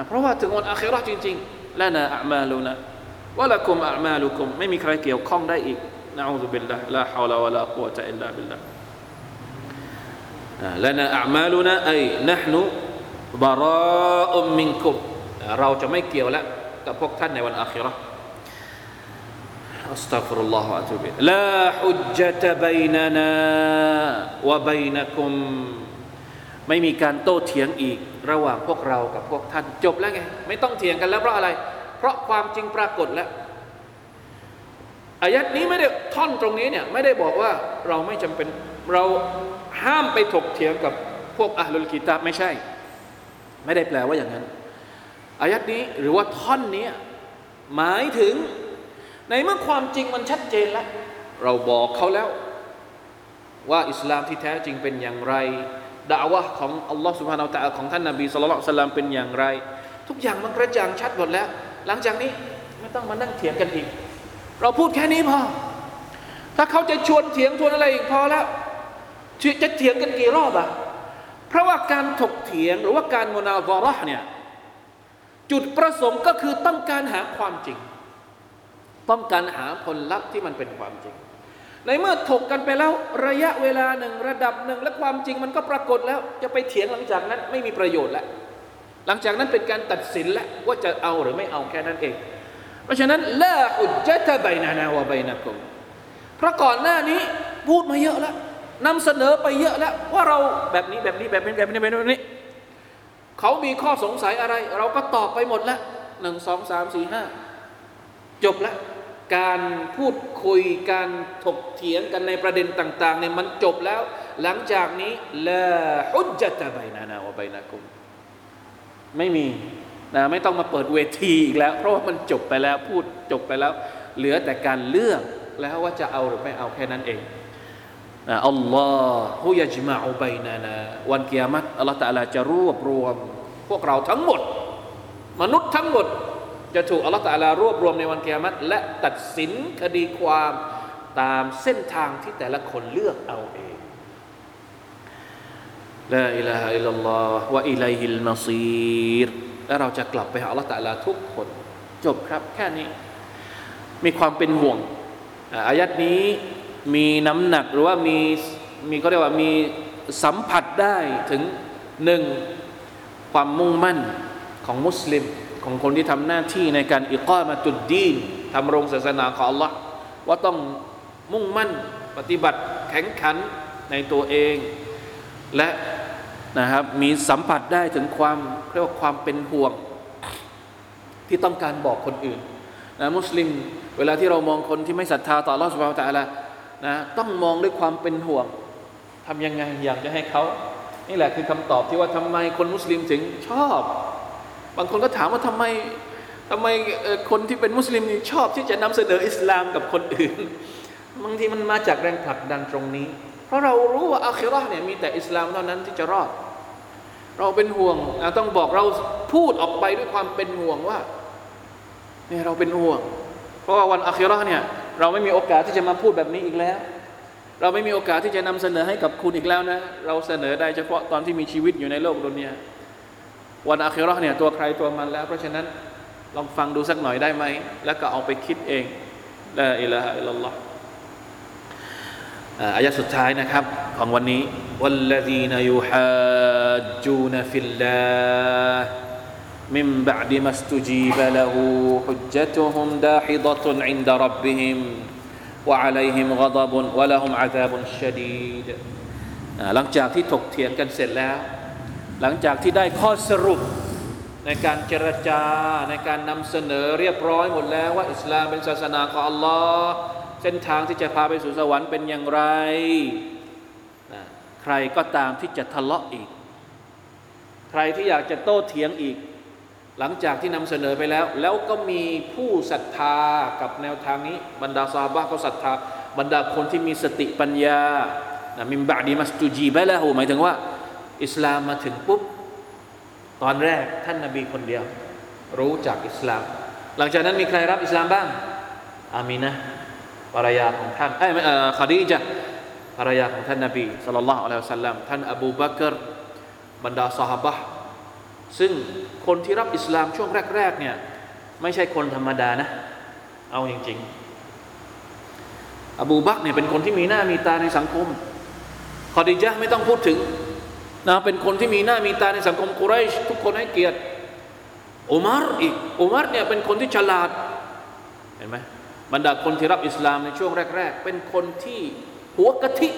[SPEAKER 2] เพราะว่าถึงวันอาคิราะห์จริงๆและนะอามาลุนะวะละกุมอามาลุกุมไม่มีใครเกี่ยวข้องได้อีก นะอูซุบิลลาฮ์ลาฮาวลาวะลากุวะตะอิลลาบิลลาฮ์ละนะอามาลุนะไอนะห์นุบาราอุมมินกุมเราจะไม่เกี่ยวแล้วกับพวกท่านในวันอาคิเราะห์ أستغفر الله وأتوب إليه لا حجة بيننا وبينكم ไม่มีการโต้เถียงอีกระหว่างพวกเรากับพวกท่านจบแล้วไงไม่ต้องเถียงกันแล้วเพราะอะไร เพราะความจริงปรากฏแล้ว อายัดนี้ไม่ได้ท่อนตรงนี้เนี่ยไม่ได้บอกว่าเราไม่จำเป็นเราห้ามไปถกเถียงกับพวกอัลลุลกิตาไม่ใช่ ไม่ได้แปลว่าอย่างนั้น อายัดนี้หรือว่าท่อนนี้หมายถึงในเมื่อความจริงมันชัดเจนแล้ว เราบอกเขาแล้ว ว่าอิสลามที่แท้จริงเป็นอย่างไรดาวะของอัลลอฮ์สุบฮานาอัลตะของท่านนบีสุลต่านสลามเป็นอย่างไร ทุกอย่างมันกระจ่างชัดหมดแล้ว หลังจากนี้ไม่ต้องมานั่งเถียงกันอีก เราพูดแค่นี้พอ ถ้าเขาจะชวนเถียงชวนอะไรอีกพอแล้ว จะเถียงกันกี่รอบอะเพราะว่าการถกเถียงหรือว่าการมนาซาระห์เนี่ยจุดประสงค์ก็คือต้องการหาความจริง ต้องการหาผลลัพธ์ที่มันเป็นความจริง ในเมื่อถกกันไปแล้วระยะเวลาหนึ่งระดับหนึ่งและความจริงมันก็ปรากฏแล้วจะไปเถียงหลังจากนั้นไม่มีประโยชน์แล้วหลังจากนั้นเป็นการตัดสินแล้วว่าจะเอาหรือไม่เอาแค่นั้นเอง เพราะฉะนั้นละอุจจตะไบนานาวะไบนักุมเพราะก่อนหน้านี้พูดมาเยอะแล้วนำเสนอไปเยอะแล้วว่าเราแบบนี้แบบนี้แบบนี้แบบนี้แบบนี้ เขามีข้อสงสัยอะไร เราก็ตอบไปหมดแล้วหนึ่งสองสามสี่ห้าจบแล้วการพูดคุยการถกเถียงกันในประเด็นต่างๆเนี่ยมันจบแล้ว หลังจากนี้ละฮุจจะตะไบนานาวะไบนักุมไม่มี นะไม่ต้องมาเปิดเวทีอีกแล้ว เพราะว่ามันจบไปแล้วพูดจบไปแล้ว เหลือแต่การเลือกแล้วว่าจะเอาหรือไม่เอาแค่นั้นเองอัลลอฮฺยะจมาอุบัยนานาวันกิยามัตอัลลอฮฺตะลาจะรวบรวม พวกเราทั้งหมด มนุษย์ทั้งหมด จะถูกอัลลอฮฺตะลารวบรวมในวันกิยามัตและตัดสินคดีความตามเส้นทางที่แต่ละคนเลือกเอาเองลาอิลาฮะอิลลัลลอฮฺวะอิลัยฮิลมาซีร และเราจะกลับไปหาอัลลอฮฺตะลาทุกคนจบครับแค่นี้ มีความเป็นห่วงอายัดนี้มีน้ำหนักหรือว่ามีมีเขาเรียกว่ามีสัมผัสได้ถึงหนึ่งความมุ่งมั่นของมุสลิม ของคนที่ทำหน้าที่ในการอิกามาจุดดีนทำรงศาสนาของ Allah ว่าต้องมุ่งมั่นปฏิบัติแข็งขันในตัวเอง และ นะครับ มีสัมผัสได้ถึงความเรียกว่าความเป็นห่วง ที่ต้องการบอกคนอื่นนะมุสลิม เวลาที่เรามองคนที่ไม่ศรัทธาต่อ Allah Subhanahu Wa Taala นะต้องมองด้วยความเป็นห่วงทำยังไงอยากจะให้เขานี่แหละคือคำตอบที่ว่าทำไมคนมุสลิมถึงชอบ บางคนก็ถามว่าทำไมทำไมคนที่เป็นมุสลิมนี่ชอบที่จะนำเสนออิสลามกับคนอื่น บางทีมันมาจากแรงผลักดันตรงนี้ เพราะเรารู้ว่าอาคิรอเนี่ยมีแต่อิสลามเท่านั้นที่จะรอด เราเป็นห่วงต้องบอกเราพูดออกไปด้วยความเป็นห่วงว่าเนี่ยเราเป็นห่วง เพราะว่าวันอาคิรอเนี่ยเราไม่มีโอกาสที่จะมาพูดแบบนี้อีกแล้ว เราไม่มีโอกาสที่จะนำเสนอให้กับคุณอีกแล้วนะ เราเสนอได้เฉพาะตอนที่มีชีวิตอยู่ในโลกดุนยาวันอาคิรอเนี่ยตัวใครตัวมันแล้ว เพราะฉะนั้นลองฟังดูสักหน่อยได้ไหม แล้วก็เอาไปคิดเองละอิละฮะอิลลัลลอฮ์ อายะสุดท้ายนะครับ ของวันนี้ والذين يحاجون في الله من بعد ما استجيب له حجتهم داحضة عند ربهم وعليهم غضب ولهم عذاب شديد หลังจากที่ถกเถียงกันเสร็จแล้ว หลังจากที่ได้ข้อสรุป ในการเจรจาในการนำเสนอเรียบร้อยหมดแล้วว่าอิสลามเป็นศาสนาของอัลลอฮ์ เส้นทางที่จะพาไปสู่สวรรค์เป็นอย่างไรนะใครก็ตามที่จะทะเลาะอีก ใครที่อยากจะโต้เถียงอีก หลังจากที่นำเสนอไปแล้ว แล้วก็มีผู้ศรัทธากับแนวทางนี้ บรรดาซาบะเขาศรัทธา บรรดาคนที่มีสติปัญญานะมิมบะดีมัสตูจีบะละหูหมายถึงว่า อิสลามมาถึงปุ๊บ ตอนแรกท่านนาบีคนเดียว รู้จักอิสลาม หลังจากนั้นมีใครรับอิสลามบ้างอามีนะ ภรรยาของท่านเอ้ยไม่เอ่อคดีจะภรรยาของท่านนาบีสุลต่านละอัลลอฮฺสัลลัมท่านอบูบักรบรรดาสหบะห์ซึ่งคนที่รับอิสลามช่วงแรกๆเนี่ยไม่ใช่คนธรรมดานะ เอาจริงๆ อบูบักรเนี่ยเป็นคนที่มีหน้ามีตาในสังคมคอดิจาไม่ต้องพูดถึงนะเป็นคนที่มีหน้ามีตาในสังคมกุไรชทุกคนให้เกียรติอุมารอีกอุมารเนี่ยเป็นคนที่ฉลาดเห็นไหม บรรดาคนที่รับอิสลามในช่วงแรก ๆ เป็นคนที่หัวกะทิ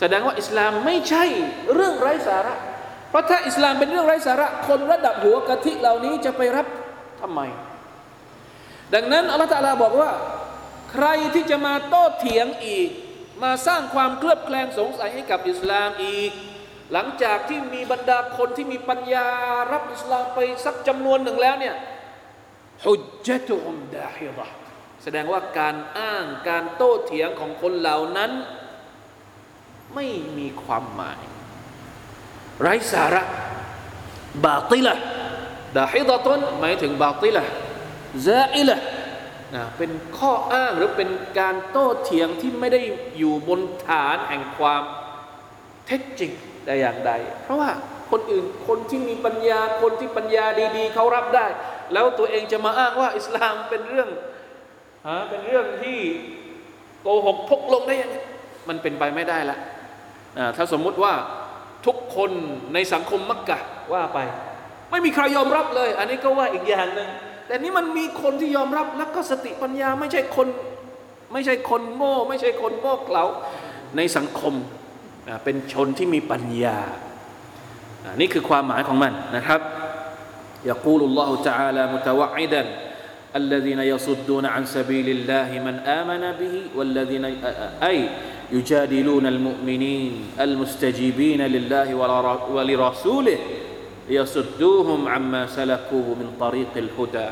[SPEAKER 2] แสดงว่าอิสลามไม่ใช่เรื่องไร้สาระ เพราะถ้าอิสลามเป็นเรื่องไร้สาระ คนระดับหัวกะทิเหล่านี้จะไปรับทำไม ดังนั้นอัลลอฮฺตะลาบอกว่า ใครที่จะมาโต้เถียงอีก มาสร้างความเคลือบแคลงสงสัยให้กับอิสลามอีก หลังจากที่มีบรรดาคนที่มีปัญญารับอิสลามไปสักจำนวนหนึ่งแล้วเนี่ย ฮุจจตุฮุมดาฮิดะแสดงว่าการอ้างการโต้เถียงของคนเหล่านั้น ไม่มีความหมาย ไร้สาระบาติละดาฮิดะตนหมายถึงบาติละซาอิละนะเป็นข้ออ้างหรือเป็นการโต้เถียงที่ไม่ได้อยู่บนฐานแห่งความเท็จจริงแต่อย่างใด เพราะว่าคนอื่นคนที่มีปัญญาคนที่ปัญญาดี ๆ เขารับได้ แล้วตัวเองจะมาอ้างว่า อิสลามเป็นเรื่องฮะเป็นเรื่องที่โกหกพกลงได้ยังไงมันเป็นไปไม่ได้ละถ้าสมมุติว่าทุกคนในสังคมมักกะว่าไป ไม่มีใครยอมรับเลย อันนี้ก็ว่าอีกอย่างหนึ่งแต่นี้มันมีคนที่ยอมรับแล้วก็สติปัญญาไม่ใช่คนไม่ใช่คนโง่ ไม่ใช่คนโง่เขลาในสังคมเป็นชนที่มีปัญญาอ่านี่คือความหมายของมันนะครับ يقول الله تعالى متوعدا الذين يصدون عن سبيل الله من آمن به والذين أي يجادلون المؤمنين المستجيبين لله ولرسوله ليصدوهم عما سلكوه من طريق الهدى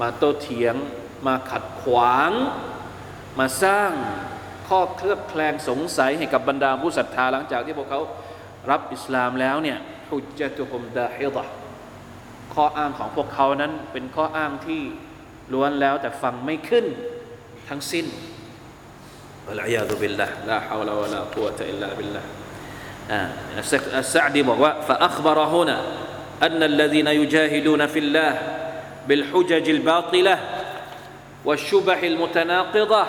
[SPEAKER 2] มาโต้เถียงมาขัดขวาง มาสร้างข้อเคลือบแคลงสงสัยให้กับบรรดาผู้ศรัทธาหลังจากที่พวกเขารับอิสลามแล้วเนี่ยฮุจจตุฮุมดาฮิดะ ข้ออ้างของพวกเขานั้นเป็นข้ออ้างที่ล้วนแล้วแต่ฟังไม่ขึ้นทั้งสิ้นอัลอยาดุบิลละลาฮาวลาวะลากุวะตะอิลลาบิลละอัสซะดีบอกว่า فأخبر هنا أن الذين يجاهدون في الله بالحجج الباطلة والشبح المتناقضة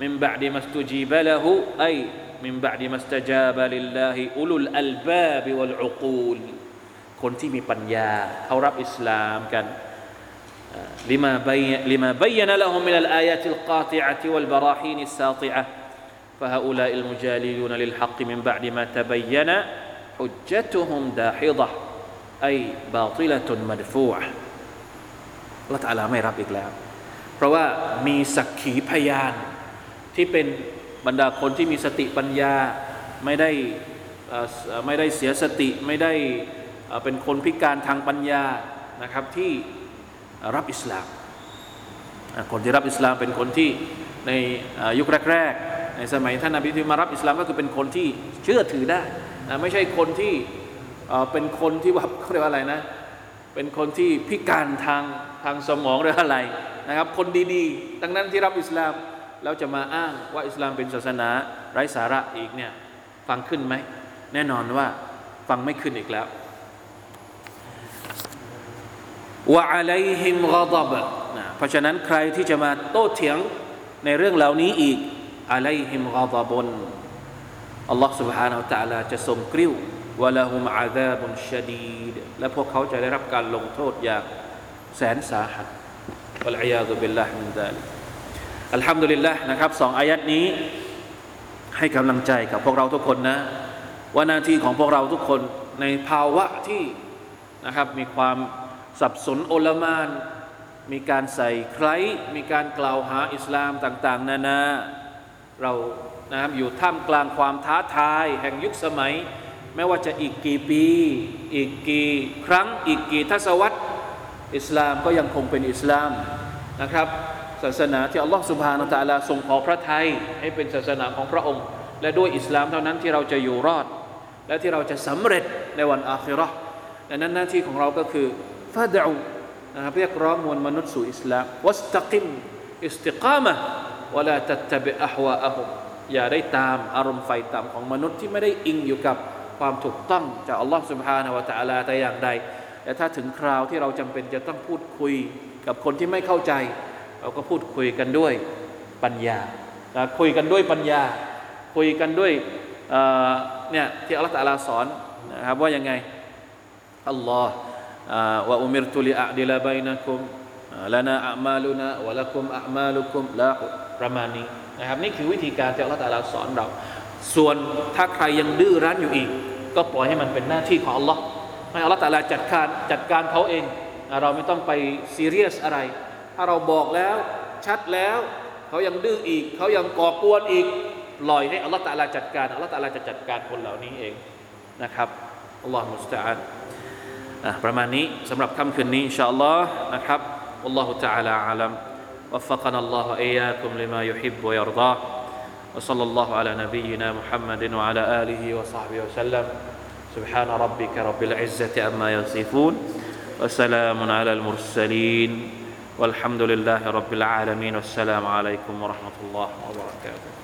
[SPEAKER 2] من بعد ما استجيب له أي من بعد ما استجاب لله أولو الألباب والعقول คนที่มีปัญญาเขารับอิสลามกันลิมาบยลิมาบยนะละฮุมินัลอายะติลกาติอะติวัลบราฮีนิสซาติอะฟะฮาอุลาอิลมุจาลิลูนลิลฮักมินบะดิมาตะบยนะฮุจจตุฮุมดาฮิดะไอบาติละตุนมัดฟูอะละตะลาไม่รับอีกแล้ว เพราะว่ามีสักขีพยานที่เป็นบรรดาคนที่มีสติปัญญาไม่ได้ไม่ได้เสียสติไม่ได้ เป็นคนพิการทางปัญญานะครับที่รับอิสลาม คนที่รับอิสลามเป็นคนที่ในยุคแรกๆ ในสมัยท่านนบีที่มารับอิสลามก็คือเป็นคนที่เชื่อถือได้ไม่ใช่คนที่เป็นคนที่ว่าเขาเรียกว่าอะไรนะ เป็นคนที่พิการทางทางสมองหรืออะไรนะครับ คนดีๆ ดังนั้นที่รับอิสลามแล้วจะมาอ้างว่าอิสลามเป็นศาสนาไร้สาระอีกเนี่ยฟังขึ้นไหมแน่นอนว่าฟังไม่ขึ้นอีกแล้ว วะอะลัยฮิมกอดับนะเพราะฉะนั้นใครที่จะมาโต้เถียงในเรื่องเหล่านี้อีกอะลัยฮิมกอดับนอัลลอฮ์ سبحانه และ تعالى จะทรงกริ้ววะละฮุมอาซาบุนชดีดและพวกเขาจะได้รับการลงโทษอย่างแสนสาหัสวะลัยยาตุบิลลาฮิมินซาลิกอัลฮัมดุลิลละนะครับสองอายัดนี้ ให้กำลังใจกับพวกเราทุกคนนะว่าหน้าที่ของพวกเราทุกคนในภาวะที่ นะครับ มีความ สับสนโอลมาน มีการใส่ใครมีการกล่าวหาอิสลามต่าง ๆ นานา เรานะอยู่ท่ามกลางความท้าทาย แห่งยุคสมัย ไม่ว่าจะอีกกี่ปี อีกกี่ครั้ง อีกกี่ทศวรรษ อิสลามก็ยังคงเป็นอิสลามนะครับ ศาสนาที่อัลลอฮฺสุบฮานาตะอาลาทรงขอพระทัยให้เป็นศาสนาของพระองค์ และด้วยอิสลามเท่านั้นที่เราจะอยู่รอด และที่เราจะสำเร็จในวันอาคิราะห์ดังนั้นหน้าที่ของเราก็คือ ฟาดอูนะครับเรียกร้องมวลมนุษย์สู่อิสลามวัสตักิมอิสติกามะวะลาตัตตะบิอะฮวาอะฮุมอย่าได้ตามอารมณ์ไฟต่ำของมนุษย์ที่ไม่ได้อิงอยู่กับความถูกต้องจากอัลลอฮฺ سبحانه และ تعالى แต่อย่างใด แต่ถ้าถึงคราวที่เราจำเป็นจะต้องพูดคุยกับคนที่ไม่เข้าใจ เราก็พูดคุยกันด้วยปัญญานะคุยกันด้วยปัญญา คุยกันด้วยเอ่อเนี่ยที่อัลลอฮฺตะอาลาสอนนะครับว่ายังไงอัลลอฮ์ ว่าอุมิรตุลิอัดิลาบัยนะคุมลานาอัมาลุนะวะละคุมอัมาลุคุมละประมาณนี้นะครับนี่คือวิธีการที่อัลลอฮฺตะลาสอนเรา ส่วนถ้าใครยังดื้อรั้นอยู่อีก ก็ปล่อยให้มันเป็นหน้าที่ของอัลลอฮ์ให้อัลลอฮฺตะลาจัดการจัดการเขาเอง เราไม่ต้องไปซีเรียสอะไร ถ้าเราบอกแล้วชัดแล้วเขายังดื้ออีก เขายังก่อกวนอีกปล่อยให้อัลลอฮฺตะลาจัดการอัลลอฮฺตะลาจะจัดการคนเหล่านี้เองนะครับอัลลอฮฺมุสตาอะ ประมาณนี้สำหรับค่ำคืนนี้อินชาอัลลอฮ์นะครับอัลลอฮฺตะอาลาอาลัม وفقنا الله إياكم لما يحب ويرضاه وصلى الله على نبينا محمد وعلى آله وصحبه وسلم سبحان ربك رب العزة عما يصفون وسلام على المرسلين والحمد لله رب العالمين والسلام عليكم ورحمة الله وبركاته